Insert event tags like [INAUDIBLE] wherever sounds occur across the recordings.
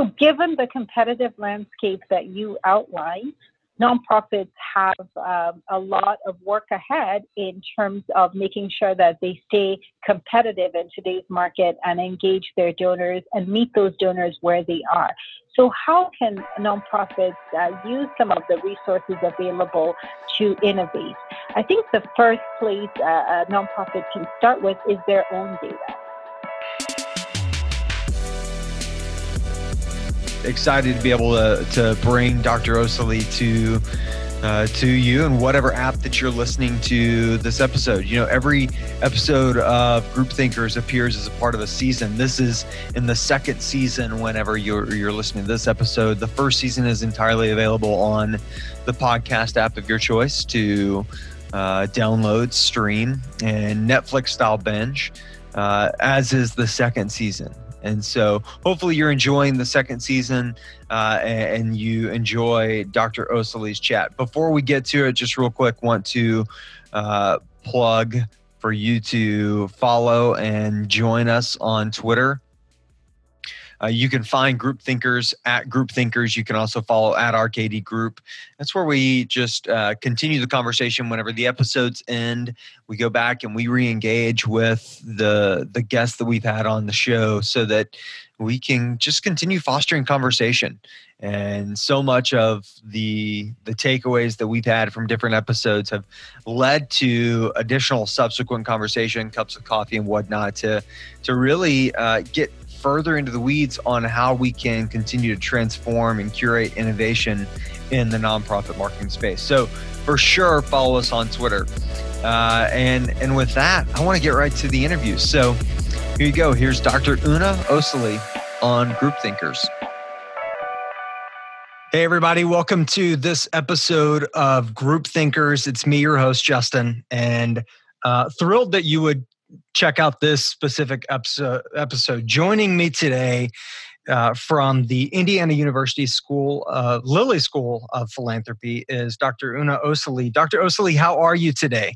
So, given the competitive landscape that you outlined, nonprofits have um, a lot of work ahead in terms of making sure that they stay competitive in today's market and engage their donors and meet those donors where they are. So, how can nonprofits uh, use some of the resources available to innovate? I think the first place uh, a nonprofit can start with is their own data. Excited to be able to, to bring Dr. Osili to uh, to you and whatever app that you're listening to this episode. You know, every episode of Groupthinkers appears as a part of a season. This is in the second season. Whenever you're you're listening to this episode, the first season is entirely available on the podcast app of your choice to uh, download, stream, and Netflix style binge. Uh, as is the second season. And so hopefully you're enjoying the second season uh, and, you enjoy Dr. Osili's chat. Before we get to it, just real quick, want to uh, plug for you to follow and join us on Twitter uh, you can find Groupthinkers at Groupthinkers. You can also follow at RKD Group. That's where we just uh, continue the conversation. Whenever the episodes end, we go back and we re-engage with the the guests that we've had on the show, so that we can just continue fostering conversation. And so much of the the takeaways that we've had from different episodes have led to additional subsequent conversation, cups of coffee and whatnot to to really uh, get further into the weeds on how we can continue to transform and curate innovation in the nonprofit marketing space. So, for sure, follow us on Twitter. Uh, and and with that, I want to get right to the interview. So, here you go. Here's Dr. Una Osili on Groupthinkers. Hey, everybody, welcome to this episode of Groupthinkers. It's me, your host, Justin, and uh, thrilled that you would check out this specific episode. Joining me today uh, from the Indiana University School, uh, Lilly School of Philanthropy, is Dr. Una Osili. Dr. Osili, how are you today?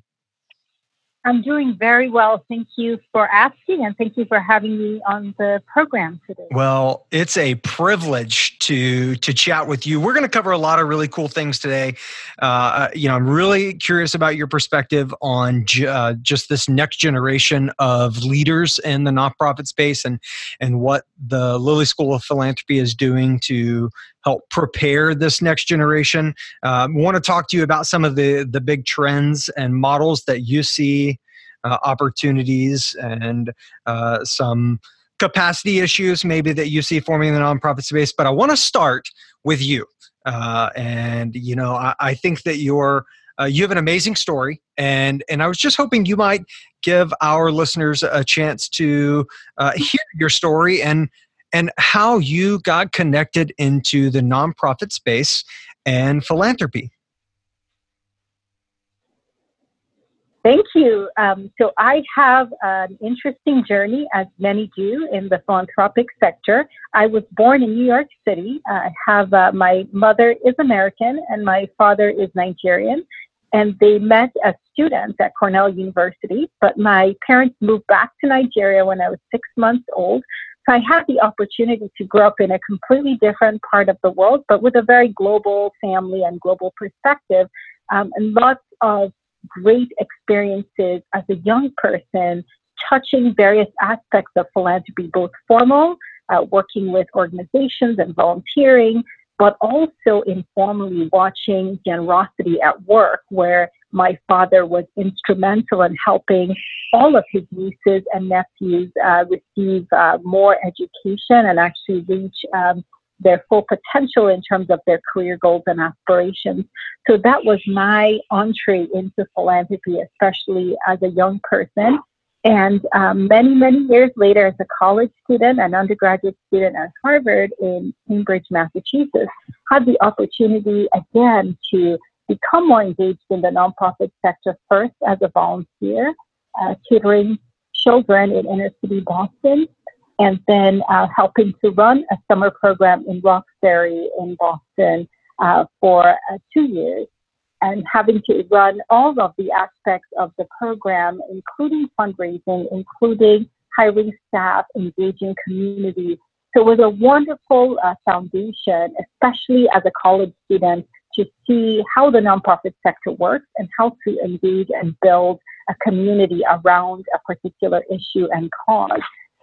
I'm doing very well. Thank you for asking, and thank you for having me on the program today. Well, it's a privilege to to chat with you. We're going to cover a lot of really cool things today. Uh, uh, you know, I'm really curious about your perspective on uh, just this next generation of leaders in the nonprofit space, and and what the Lilly School of Philanthropy is doing to help prepare this next generation. Um, want to talk to you about some of the the big trends and models that you see, uh, opportunities, and uh, some capacity issues maybe that you see forming in the nonprofit space. But I want to start with you, uh, and you know I, I think that you're. Uh, you have an amazing story, and and I was just hoping you might give our listeners a chance to uh, hear your story and and how you got connected into the nonprofit space and philanthropy. Thank you. Um, so I have an interesting journey, as many do, in the philanthropic sector. I was born in New York City. I have uh, my mother is American and my father is Nigerian, and they met as students at Cornell University. But my parents moved back to Nigeria when I was six months old. So I had the opportunity to grow up in a completely different part of the world, but with a very global family and global perspective, um, and lots of great experiences as a young person, touching various aspects of philanthropy, both formal, uh, working with organizations and volunteering, but also informally watching generosity at work, where my father was instrumental in helping all of his nieces and nephews uh, receive uh, more education and actually reach um, their full potential in terms of their career goals and aspirations. So that was my entree into philanthropy, especially as a young person. And um, many, many years later, as a college student and undergraduate student at Harvard in Cambridge, Massachusetts, had the opportunity again to become more engaged in the nonprofit sector first as a volunteer, uh, tutoring children in inner city Boston, and then uh, helping to run a summer program in Roxbury in Boston uh, for uh, two years and having to run all of the aspects of the program, including fundraising, including hiring staff, engaging community, So it was a wonderful uh, foundation, especially as a college student, to see how the nonprofit sector works and how to engage and build a community around a particular issue and cause.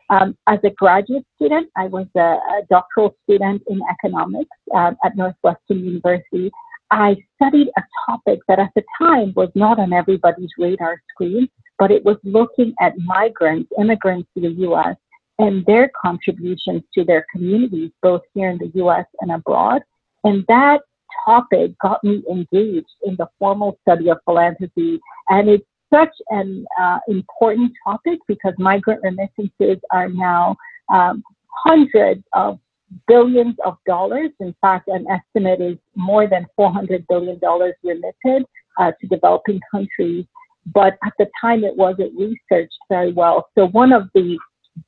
Um, as a graduate student, I was a, a doctoral student in economics um, at Northwestern University. I studied a topic that at the time was not on everybody's radar screen, but it was looking at migrants, immigrants to the US, and their contributions to their communities, both here in the US and abroad. And that topic got me engaged in the formal study of philanthropy. And it's such an uh, important topic because migrant remittances are now um, hundreds of billions of dollars. In fact, an estimate is more than $400 billion remitted uh, to developing countries. But at the time, it wasn't researched very well. So, one of the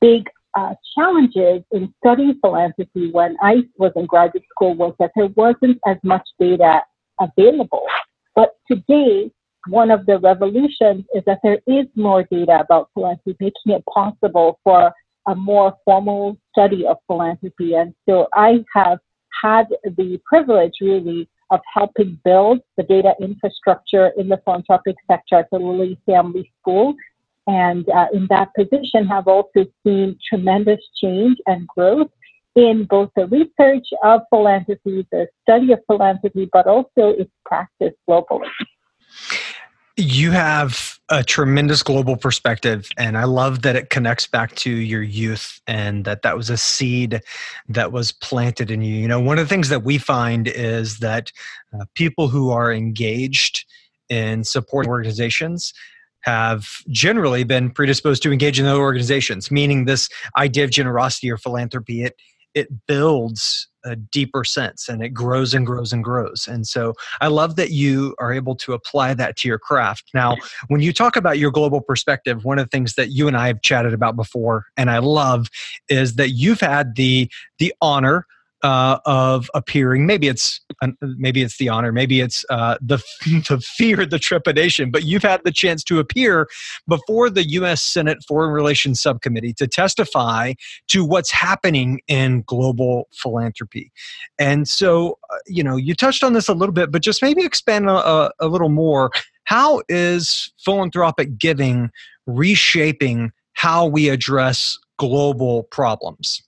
big uh, challenges in studying philanthropy when I was in graduate school was that there wasn't as much data available. But today, one of the revolutions is that there is more data about philanthropy, making it possible for a more formal study of philanthropy. And so I have had the privilege really of helping build the data infrastructure in the philanthropic sector at the Lilly Family School. And uh, in that position, have also seen tremendous change and growth in both the research of philanthropy, the study of philanthropy, but also its practice globally. You have a tremendous global perspective, and I love that it connects back to your youth and that that was a seed that was planted in you. You know, one of the things that we find is that uh, people who are engaged in supporting organizations have generally been predisposed to engage in those organizations, meaning this idea of generosity or philanthropy, it it builds a deeper sense and it grows and grows and grows. And so I love that you are able to apply that to your craft. Now, when you talk about your global perspective, one of the things that you and I have chatted about before and I love is that you've had the the honor uh, of appearing. Maybe it's maybe it's the honor, maybe it's uh, the [LAUGHS] the fear, the trepidation. But you've had the chance to appear before the U.S. Senate Foreign Relations Subcommittee to testify to what's happening in global philanthropy. And so, uh, you know, you touched on this a little bit, but just maybe expand a, a little more. How is philanthropic giving reshaping how we address global problems?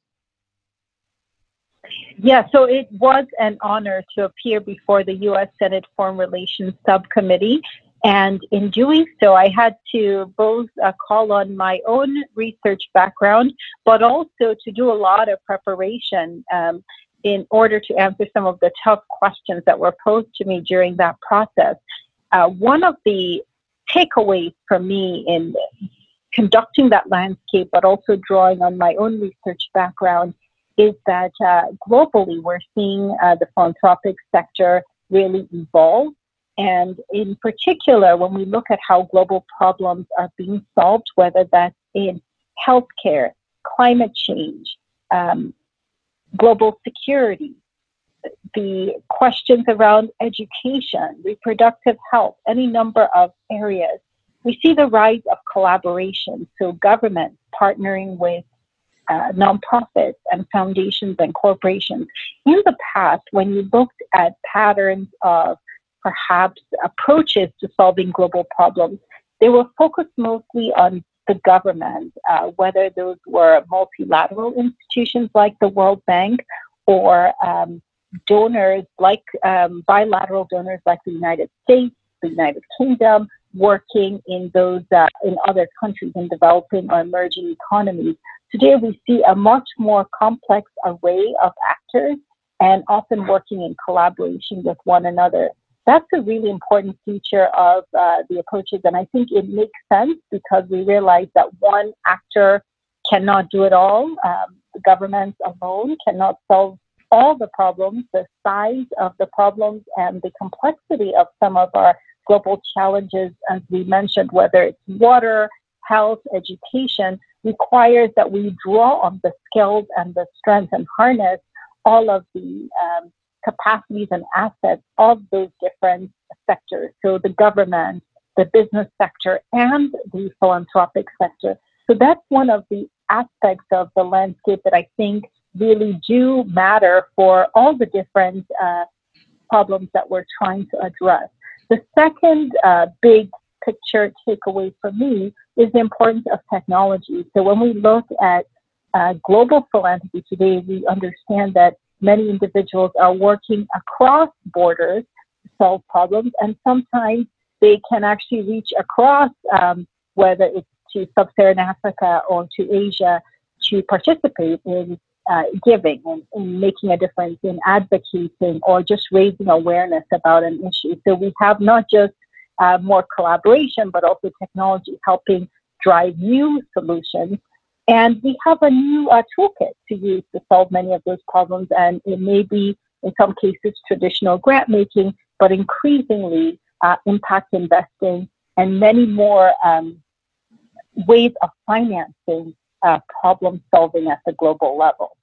Yeah, so it was an honor to appear before the U.S. Senate Foreign Relations Subcommittee. And in doing so, I had to both uh, call on my own research background, but also to do a lot of preparation um, in order to answer some of the tough questions that were posed to me during that process. Uh, one of the takeaways for me in conducting that landscape, but also drawing on my own research background, is that uh, globally we're seeing uh, the philanthropic sector really evolve. And in particular, when we look at how global problems are being solved, whether that's in healthcare, climate change, um, global security, the questions around education, reproductive health, any number of areas, we see the rise of collaboration. So governments partnering with uh, nonprofits and foundations and corporations. In the past, when you looked at patterns of perhaps approaches to solving global problems, they were focused mostly on the government, uh, whether those were multilateral institutions like the World Bank or um, donors like um, bilateral donors like the United States, the United Kingdom, working in those uh, in other countries in developing or emerging economies Today, we see a much more complex array of actors and often working in collaboration with one another. That's a really important feature of uh, the approaches, and I think it makes sense because we realize that one actor cannot do it all. Um, governments alone cannot solve all the problems, the size of the problems, and the complexity of some of our global challenges, as we mentioned, whether it's water, health, education requires that we draw on the skills and the strength and harness all of the um, capacities and assets of those different sectors. So the government, the business sector, and the philanthropic sector. So that's one of the aspects of the landscape that I think really do matter for all the different uh, problems that we're trying to address. The second uh, big picture takeaway for me is the importance of technology. So when we look at uh, global philanthropy today, we understand that many individuals are working across borders to solve problems, and sometimes they can actually reach across, um, whether it's to sub-Saharan Africa or to Asia, to participate in uh, giving and, and, making a difference in advocating or just raising awareness about an issue. So we have not just uh, more collaboration, but also technology helping drive new solutions. And we have a new uh, toolkit to use to solve many of those problems. And it may be, in some cases, traditional grant making, but increasingly uh, impact investing and many more um, ways of financing uh, problem solving at the global level.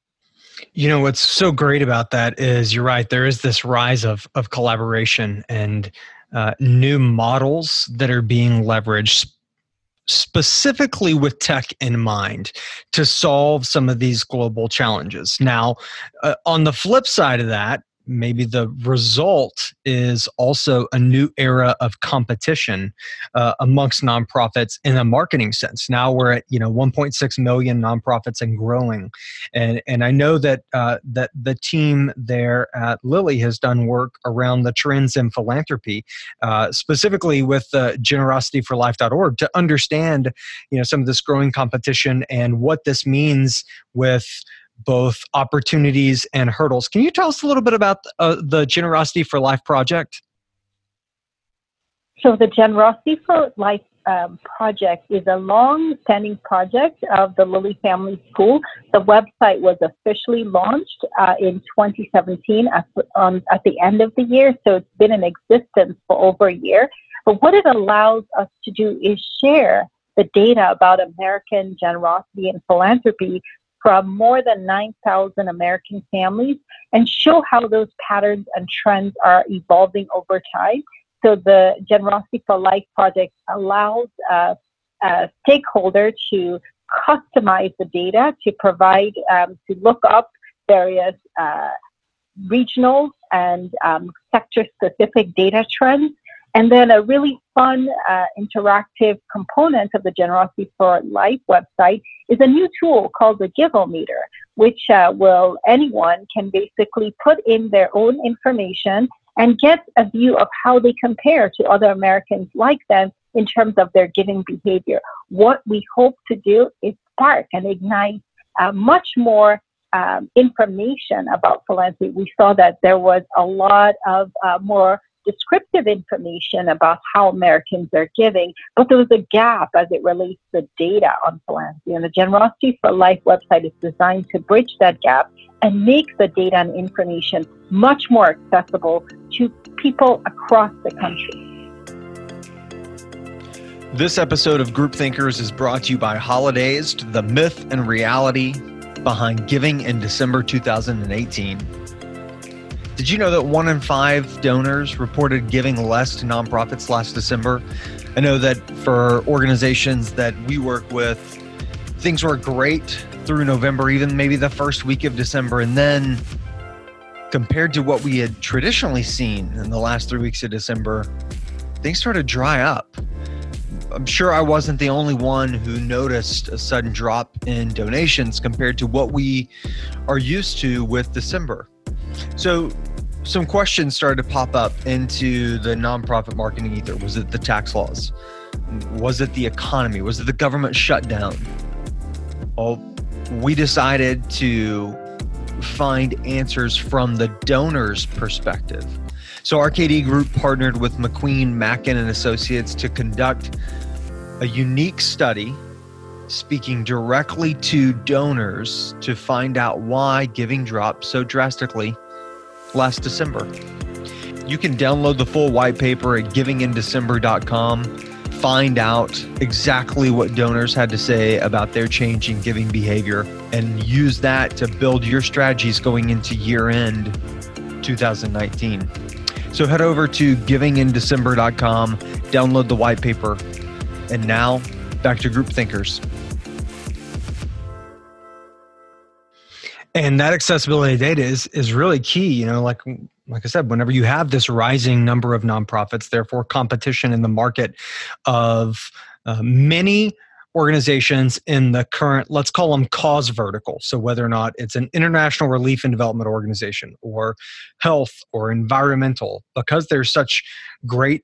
You know what's so great about that is you're right. There is this rise of of collaboration and uh, new models that are being leveraged specifically with tech in mind to solve some of these global challenges. Now, uh, on the flip side of that, maybe the result is also a new era of competition uh, amongst nonprofits in a marketing sense. Now we're at you know 1.6 million nonprofits and growing, and and I know that uh, that the team there at Lilly has done work around the trends in philanthropy, uh, specifically with uh, generosityforlife.org to understand you know some of this growing competition and what this means with both opportunities and hurdles. Can you tell us a little bit about uh, the Generosity for Life project? So, the Generosity for Life um, project is a long standing project of the Lilly Family School. The website was officially launched uh, in 2017 at, um, at the end of the year, so it's been in existence for over a year. But what it allows us to do is share the data about American generosity and philanthropy from more than 9,000 American families and show how those patterns and trends are evolving over time. So the Generosity for Life project allows uh, a stakeholder to customize the data to provide, um, to look up various uh, regional and um, sector specific data trends and then a really fun uh, interactive component of the Generosity for Life website is a new tool called the Giveometer, which uh, will anyone can basically put in their own information and get a view of how they compare to other Americans like them in terms of their giving behavior. What we hope to do is spark and ignite uh, much more um, information about philanthropy. We saw that there was a lot of uh, more descriptive information about how Americans are giving, but there was a gap as it relates to data on philanthropy. And the Generosity for Life website is designed to bridge that gap and make the data and information much more accessible to people across the country. This episode of Groupthinkers is brought to you by Holidazed, the myth and reality behind giving in December 2018. Did you know that one in five donors reported giving less to nonprofits last December? I know that for organizations that we work with, things were great through November, even maybe the first week of December. And then compared to what we had traditionally seen in the last three weeks of December, things started to dry up. I'm sure I wasn't the only one who noticed a sudden drop in donations compared to what we are used to with December. So, some questions started to pop up into the nonprofit marketing ether. Was it the tax laws? Was it the economy? Was it the government shutdown? Well, we decided to find answers from the donor's perspective. So RKD Group partnered with McQueen, Mackin and Associates to conduct a unique study speaking directly to donors to find out why giving dropped so drastically last December. You can download the full white paper at givingindecember.com. Find out exactly what donors had to say about their change in giving behavior and use that to build your strategies going into year end 2019. So head over to givingindecember.com, download the white paper, and now back to Groupthinkers. And that accessibility data is is really key you know like like i said whenever you have this rising number of nonprofits therefore competition in the market of uh, many organizations in the current let's call them cause vertical. So whether or not it's an international relief and development organization or health or environmental because there's such great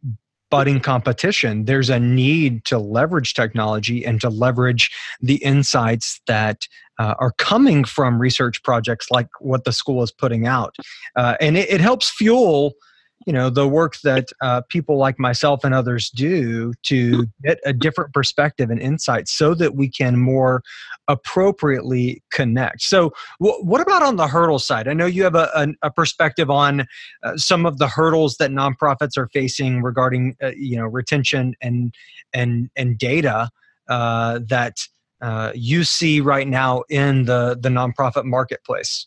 budding competition, there's a need to leverage technology and to leverage the insights that uh, are coming from research projects like what the school is putting out. Uh, and it, it helps fuel you know the work that uh, people like myself and others do to get a different perspective and insight so that we can more appropriately connect. So w- what about on the hurdle side? I know you have a, a, a perspective on uh, some of the hurdles that nonprofits are facing regarding uh, you know retention and and and data uh, that uh, you see right now in the the nonprofit marketplace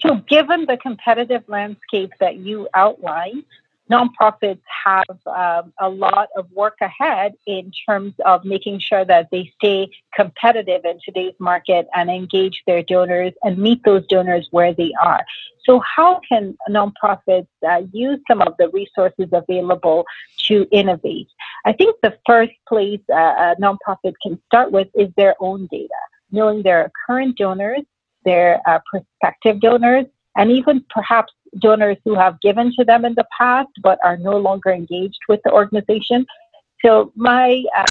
so, given the competitive landscape that you outlined, nonprofits have um, a lot of work ahead in terms of making sure that they stay competitive in today's market and engage their donors and meet those donors where they are. So, how can nonprofits uh, use some of the resources available to innovate? I think the first place uh, a nonprofit can start with is their own data, knowing their current donors their uh, prospective donors, and even perhaps donors who have given to them in the past but are no longer engaged with the organization. So, my uh,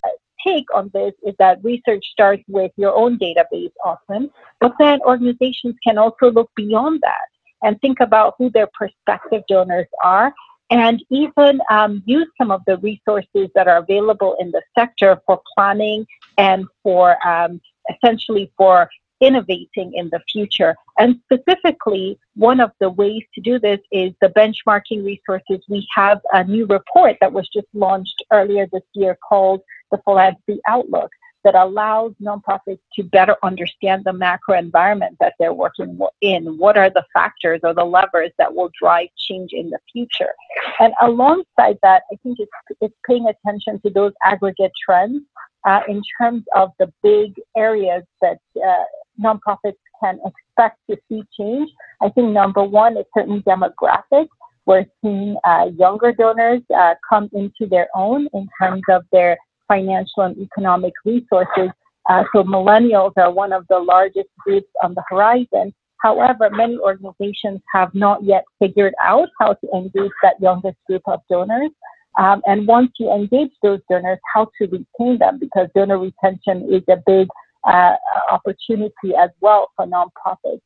take on this is that research starts with your own database often, but then organizations can also look beyond that and think about who their prospective donors are and even um, use some of the resources that are available in the sector for planning and for um, essentially for innovating in the future. And specifically, one of the ways to do this is the benchmarking resources. We have a new report that was just launched earlier this year called the Philanthropy Outlook that allows nonprofits to better understand the macro environment that they're working in. What are the factors or the levers that will drive change in the future? And alongside that, I think it's, it's paying attention to those aggregate trends uh, in terms of the big areas that uh, nonprofits can expect to see change. I think number one is certain demographics. We're seeing uh, younger donors uh, come into their own in terms of their financial and economic resources. Uh, so millennials are one of the largest groups on the horizon. However, many organizations have not yet figured out how to engage that youngest group of donors. Um, and once you engage those donors, how to retain them because donor retention is a big uh, opportunity as well for nonprofits.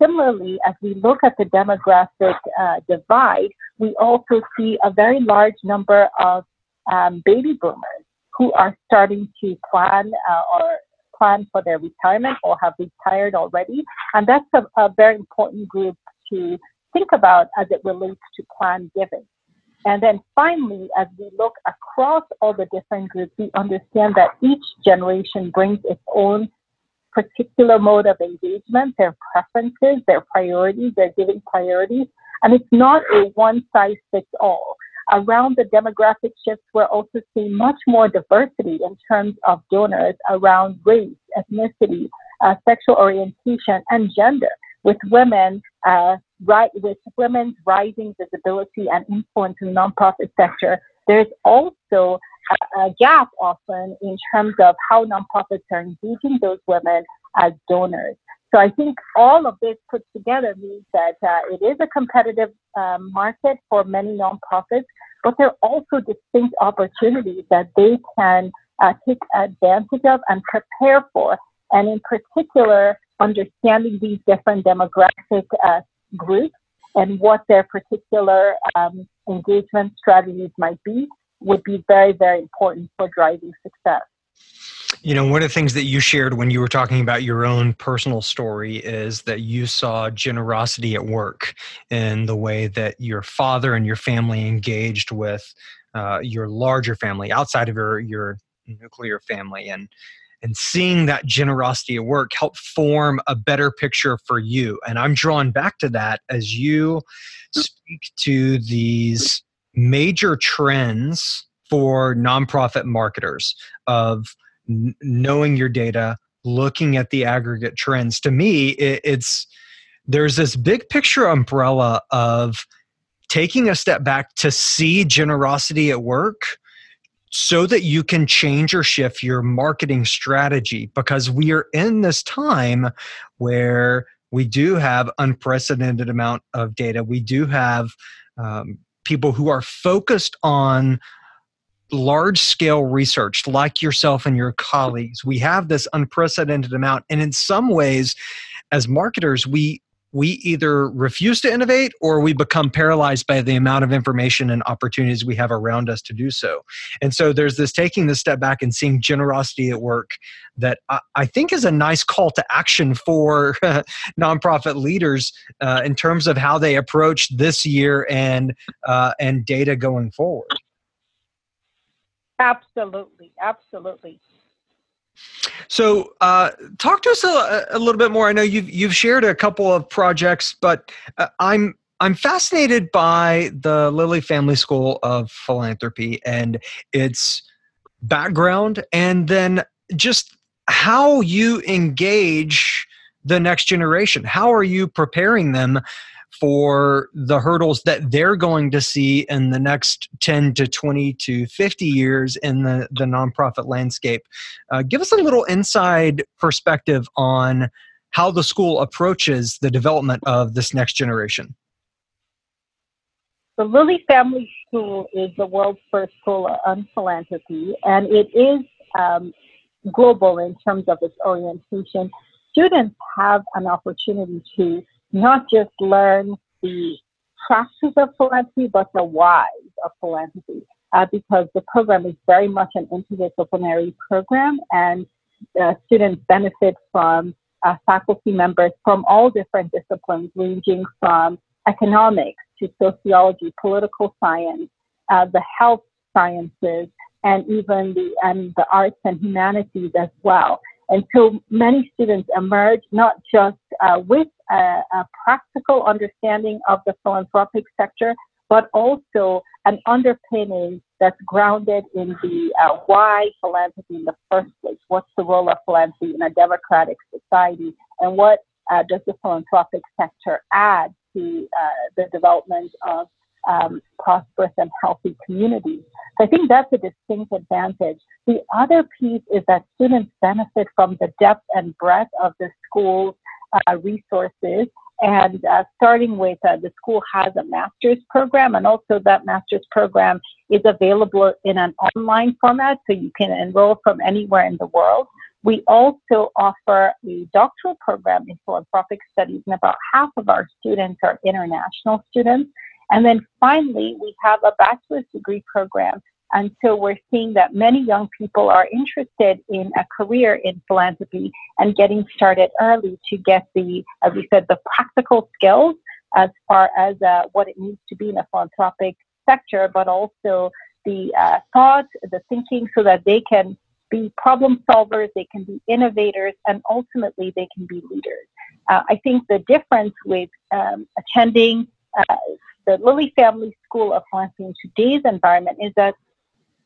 Similarly, as we look at the demographic uh, divide, we also see a very large number of um, baby boomers who are starting to plan uh, or plan for their retirement or have retired already. And that's a, a very important group to think about as it relates to plan giving. And then finally, as we look across all the different groups, we understand that each generation brings its own particular mode of engagement, their preferences, their priorities, their giving priorities. And it's not a one size fits all. Around the demographic shifts, we're also seeing much more diversity in terms of donors around race, ethnicity, uh, sexual orientation, and gender with women, uh, right, with women's rising visibility and influence in the nonprofit sector, there's also a, a gap often in terms of how nonprofits are engaging those women as donors. So I think all of this put together means that uh, it is a competitive um, market for many nonprofits, but there are also distinct opportunities that they can uh, take advantage of and prepare for. And in particular, understanding these different demographic uh, groups and what their particular um, engagement strategies might be would be very, very important for driving success. You know, one of the things that you shared when you were talking about your own personal story is that you saw generosity at work in the way that your father and your family engaged with uh, your larger family outside of your, your nuclear family. And and seeing that generosity at work help form a better picture for you. And I'm drawn back to that as you speak to these major trends for nonprofit marketers of n- knowing your data, looking at the aggregate trends. To me, it, it's there's this big picture umbrella of taking a step back to see generosity at work so that you can change or shift your marketing strategy because we are in this time where we do have unprecedented amount of data. We do have um, people who are focused on large scale research like yourself and your colleagues. We have this unprecedented amount and in some ways as marketers we we either refuse to innovate or we become paralyzed by the amount of information and opportunities we have around us to do so. And so there's this taking the step back and seeing generosity at work that I, I think is a nice call to action for [LAUGHS] nonprofit leaders uh, in terms of how they approach this year and uh, and data going forward. Absolutely, absolutely. So, uh, talk to us a, a, little bit more. I know you've you've shared a couple of projects, but uh, I'm I'm fascinated by the Lilly Family School of Philanthropy and its background, and then just how you engage the next generation. How are you preparing them for the hurdles that they're going to see in the next 10 to 20 to 50 years in the, the nonprofit landscape. Uh, give us a little inside perspective on how the school approaches the development of this next generation. The Lilly Family School is the world's first school on philanthropy, and it is um, global in terms of its orientation. Students have an opportunity to not just learn the practice of philanthropy, but the whys of philanthropy, uh, because the program is very much an interdisciplinary program, and uh, students benefit from uh, faculty members from all different disciplines, ranging from economics to sociology, political science, uh, the health sciences, and even the and the arts and humanities as well. And so many students emerge not just uh, with a, a, practical understanding of the philanthropic sector, but also an underpinning that's grounded in the uh, why philanthropy in the first place. What's the role of philanthropy in a democratic society? And what uh, does the philanthropic sector add to uh, the development of um, prosperous and healthy communities? So I think that's a distinct advantage. The other piece is that students benefit from the depth and breadth of the school's uh, resources. And uh, starting with uh, the school has a master's program, and also that master's program is available in an online format, so you can enroll from anywhere in the world. We also offer a doctoral program in philanthropic studies, and about half of our students are international students. And then finally, we have a bachelor's degree program. And so we're seeing that many young people are interested in a career in philanthropy and getting started early to get the, as we said, the practical skills as far as uh, what it needs to be in a philanthropic sector, but also the uh, thought, the thinking, so that they can be problem solvers, they can be innovators, and ultimately they can be leaders. Uh, I think the difference with um, attending uh, the Lilly Family School of Philanthropy in today's environment is that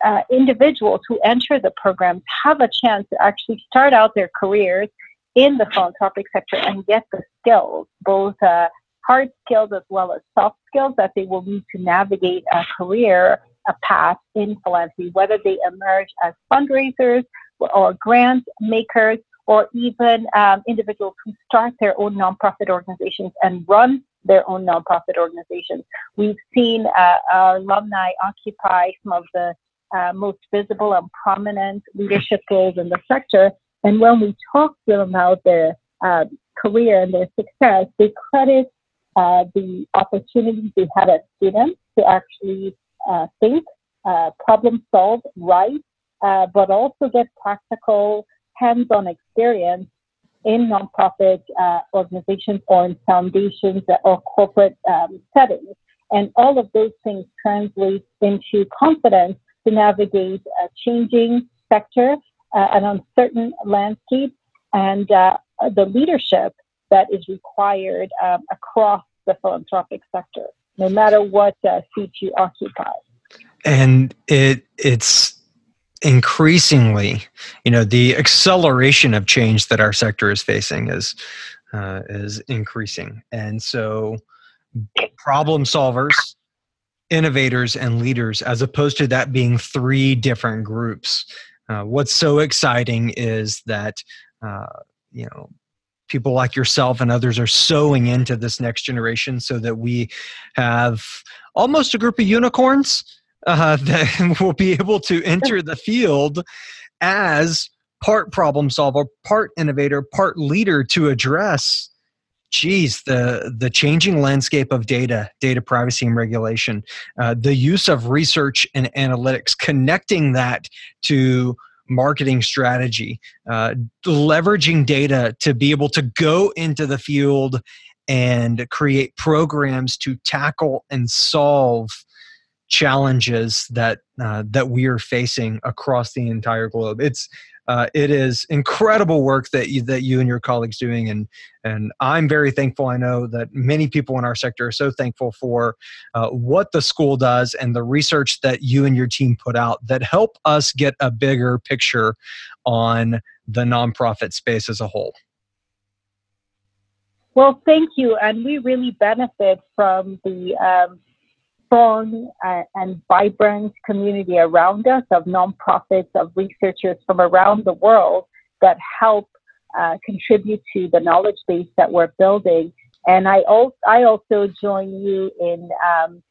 uh, individuals who enter the programs have a chance to actually start out their careers in the philanthropic sector and get the skills, both uh, hard skills as well as soft skills that they will need to navigate a career, a path in philanthropy, whether they emerge as fundraisers or grant makers or even um, individuals who start their own nonprofit organizations and run their own nonprofit organizations. We've seen uh, our alumni occupy some of the uh, most visible and prominent leadership roles in the sector. And when we talk to them about their uh, career and their success, they credit uh, the opportunities they had as students to actually uh, think, uh, problem solve, write, but also get practical hands-on experience in nonprofit uh, organizations or in foundations or corporate um, settings. And all of those things translate into confidence to navigate a changing sector, uh, an uncertain landscape, and uh, the leadership that is required um, across the philanthropic sector, no matter what uh, seat you occupy. And it it's increasingly, you know, the acceleration of change that our sector is facing is uh, is increasing, and so problem solvers, innovators, and leaders, as opposed to that being three different groups. Uh, what's so exciting is that uh, you know people like yourself and others are sowing into this next generation so that we have almost a group of unicorns uh, [LAUGHS] that will be able to enter the field as part problem solver, part innovator, part leader to address geez the the changing landscape of data data privacy and regulation uh, the use of research and analytics connecting that to marketing strategy, uh, leveraging data to be able to go into the field and create programs to tackle and solve challenges that uh, that we are facing across the entire globe. It's uh, it is incredible work that you, that you and your colleagues doing, and and I'm very thankful. I know that many people in our sector are so thankful for uh, what the school does and the research that you and your team put out that help us get a bigger picture on the nonprofit space as a whole. Well, thank you, and we really benefit from the um, strong and vibrant community around us of nonprofits, of researchers from around the world that help uh, contribute to the knowledge base that we're building. And I also, I also join you in um,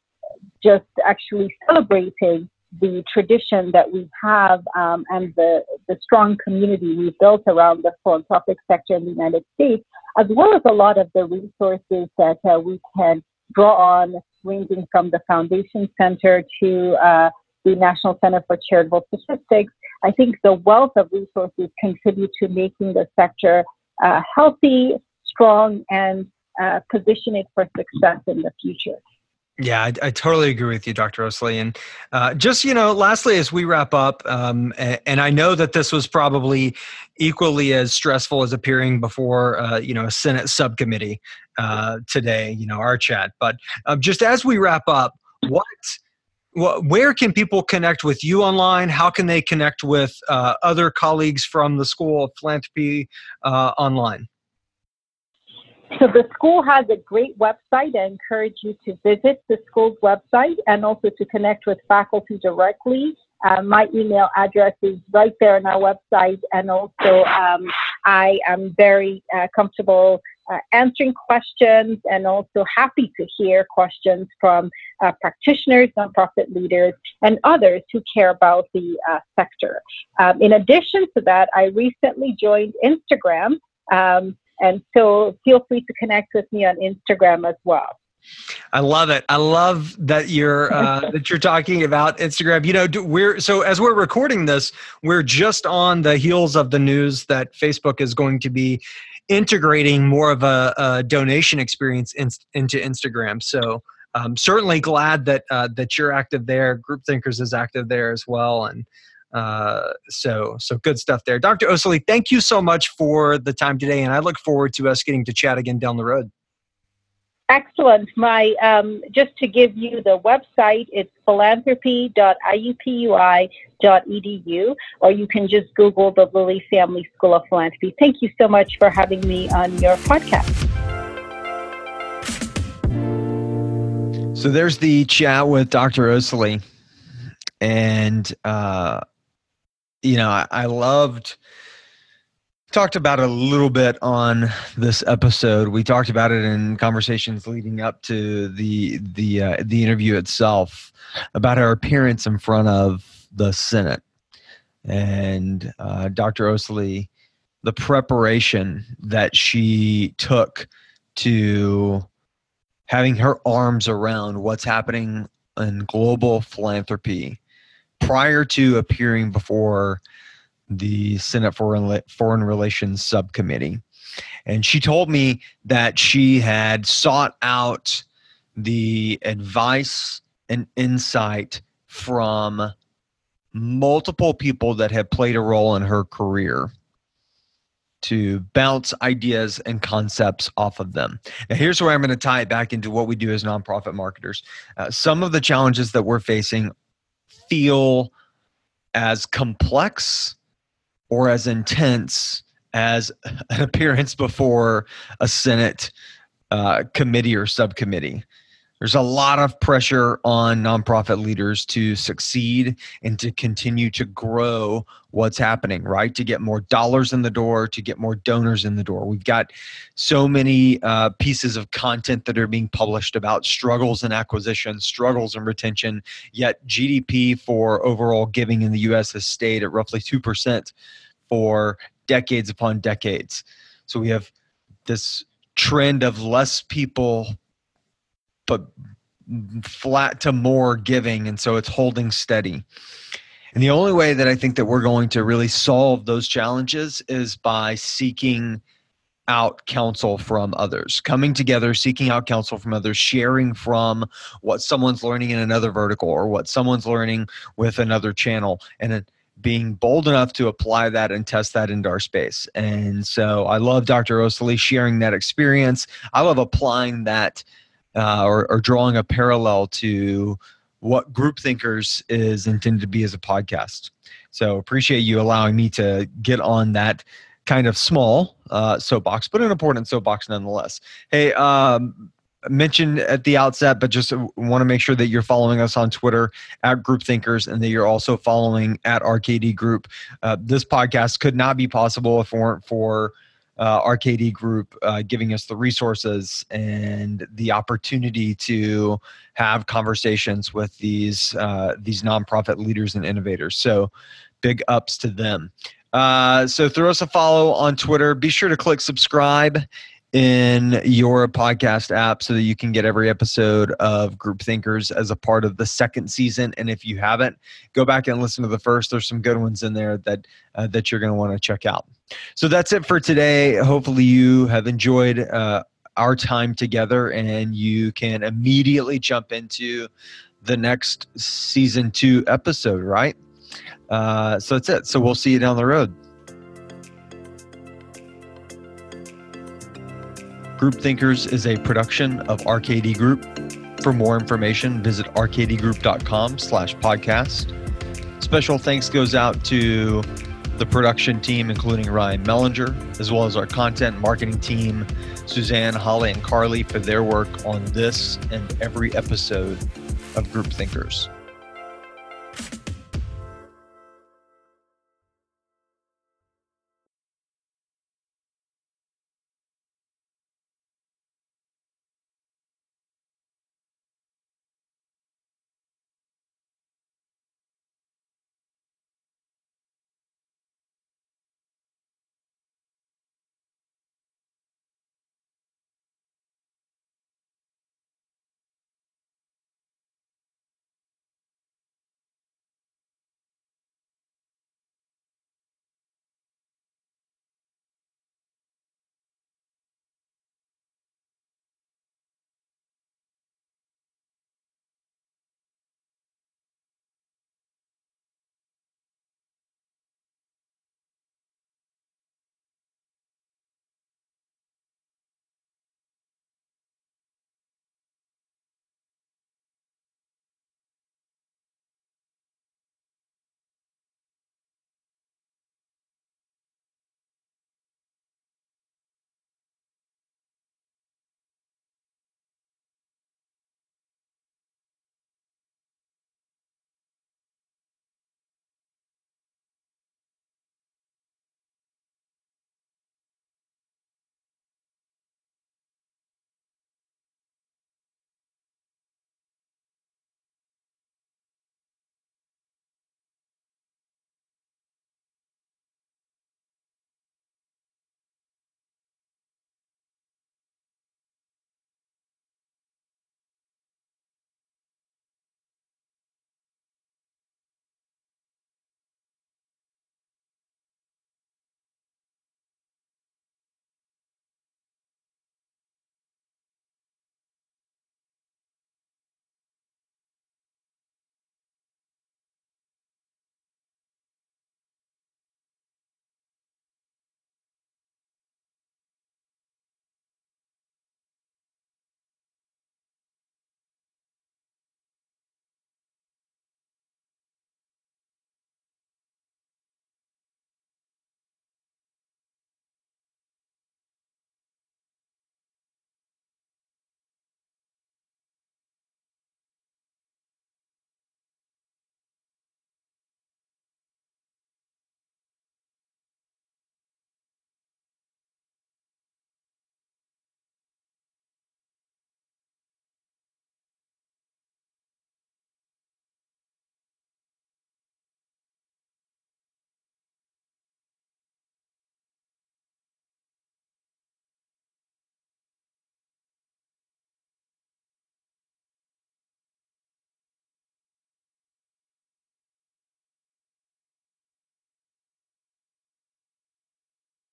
just actually celebrating the tradition that we have um, and the, the strong community we've built around the philanthropic sector in the United States, as well as a lot of the resources that uh, we can draw on ranging from the Foundation Center to uh, the National Center for Charitable Statistics. I think the wealth of resources contribute to making the sector uh, healthy, strong, and uh, position it for success in the future. Yeah, I, I, totally agree with you, Dr. Osili. And uh, just, you know, lastly, as we wrap up, um, and, and, I know that this was probably equally as stressful as appearing before, uh, you know, a Senate subcommittee uh, today, you know, our chat. But um, just as we wrap up, what, what, where can people connect with you online? How can they connect with uh, other colleagues from the School of Philanthropy uh, online? So the school has a great website. I encourage you to visit the school's website and also to connect with faculty directly. Uh, my email address is right there on our website, and also um, I am very uh, comfortable uh, answering questions and also happy to hear questions from uh, practitioners, nonprofit leaders, and others who care about the uh, sector. Um, in addition to that, I recently joined Instagram. Um, and so feel free to connect with me on Instagram as well. I love it. I love that you're uh, [LAUGHS] that you're talking about Instagram. You know, we're so as we're recording this, we're just on the heels of the news that Facebook is going to be integrating more of a, a donation experience in, into Instagram. So I'm certainly glad that uh, that you're active there. Groupthinkers is active there as well, and uh, so, so good stuff there. Dr. Osili, thank you so much for the time today, and I look forward to us getting to chat again down the road. Excellent. My um, just to give you the website, it's philanthropy.iupui.edu, or you can just Google the Lilly Family School of Philanthropy. Thank you so much for having me on your podcast. So there's the chat with Dr. Osili, and uh, you know, I, I loved talked about a little bit on this episode. We talked about it in conversations leading up to the the uh, the interview itself about her appearance in front of the Senate and uh, Dr. Osili, the preparation that she took to having her arms around what's happening in global philanthropy prior to appearing before the Senate Foreign, Foreign Relations Subcommittee. And she told me that she had sought out the advice and insight from multiple people that had played a role in her career to bounce ideas and concepts off of them. Now, here's where I'm going to tie it back into what we do as nonprofit marketers. Uh, some of the challenges that we're facing feel as complex or as intense as [LAUGHS] an appearance before a Senate uh, committee or subcommittee. There's a lot of pressure on nonprofit leaders to succeed and to continue to grow what's happening, right? To get more dollars in the door, to get more donors in the door. We've got so many uh, pieces of content that are being published about struggles in acquisition, struggles in retention, yet GDP for overall giving in the US has stayed at roughly 2% for decades upon decades. So we have this trend of less people but flat to more giving and so it's holding steady. And the only way that i think that we're going to really solve those challenges is by seeking out counsel from others coming together seeking out counsel from others sharing from what someone's learning in another vertical or what someone's learning with another channel and being bold enough to apply that and test that into our space. And so i love dr osili sharing that experience. I love applying that uh, or, or drawing a parallel to what Groupthinkers is intended to be as a podcast so appreciate you allowing me to get on that kind of small uh, soapbox but an important soapbox nonetheless hey um, mentioned at the outset, but just want to make sure that you're following us on Twitter at Groupthinkers and that you're also following at RKD Group. Uh, this podcast could not be possible if it weren't for uh, RKD Group uh, giving us the resources and the opportunity to have conversations with these uh, these nonprofit leaders and innovators. So, big ups to them. Uh, so, throw us a follow on Twitter. Be sure to click subscribe in your podcast app so that you can get every episode of Groupthinkers as a part of the second season. And if you haven't, go back and listen to the first. There's some good ones in there that uh, that you're going to want to check out. So that's it for today. Hopefully, you have enjoyed uh, our time together, and you can immediately jump into the next season two episode. Right. Uh, so that's it. So we'll see you down the road. Groupthinkers is a production of RKD Group. For more information, visit rkdgroup.com slash podcast. Special thanks goes out to the production team, including Ryan Mellinger, as well as our content marketing team, Suzanne, Holly, and Carly, for their work on this and every episode of Groupthinkers.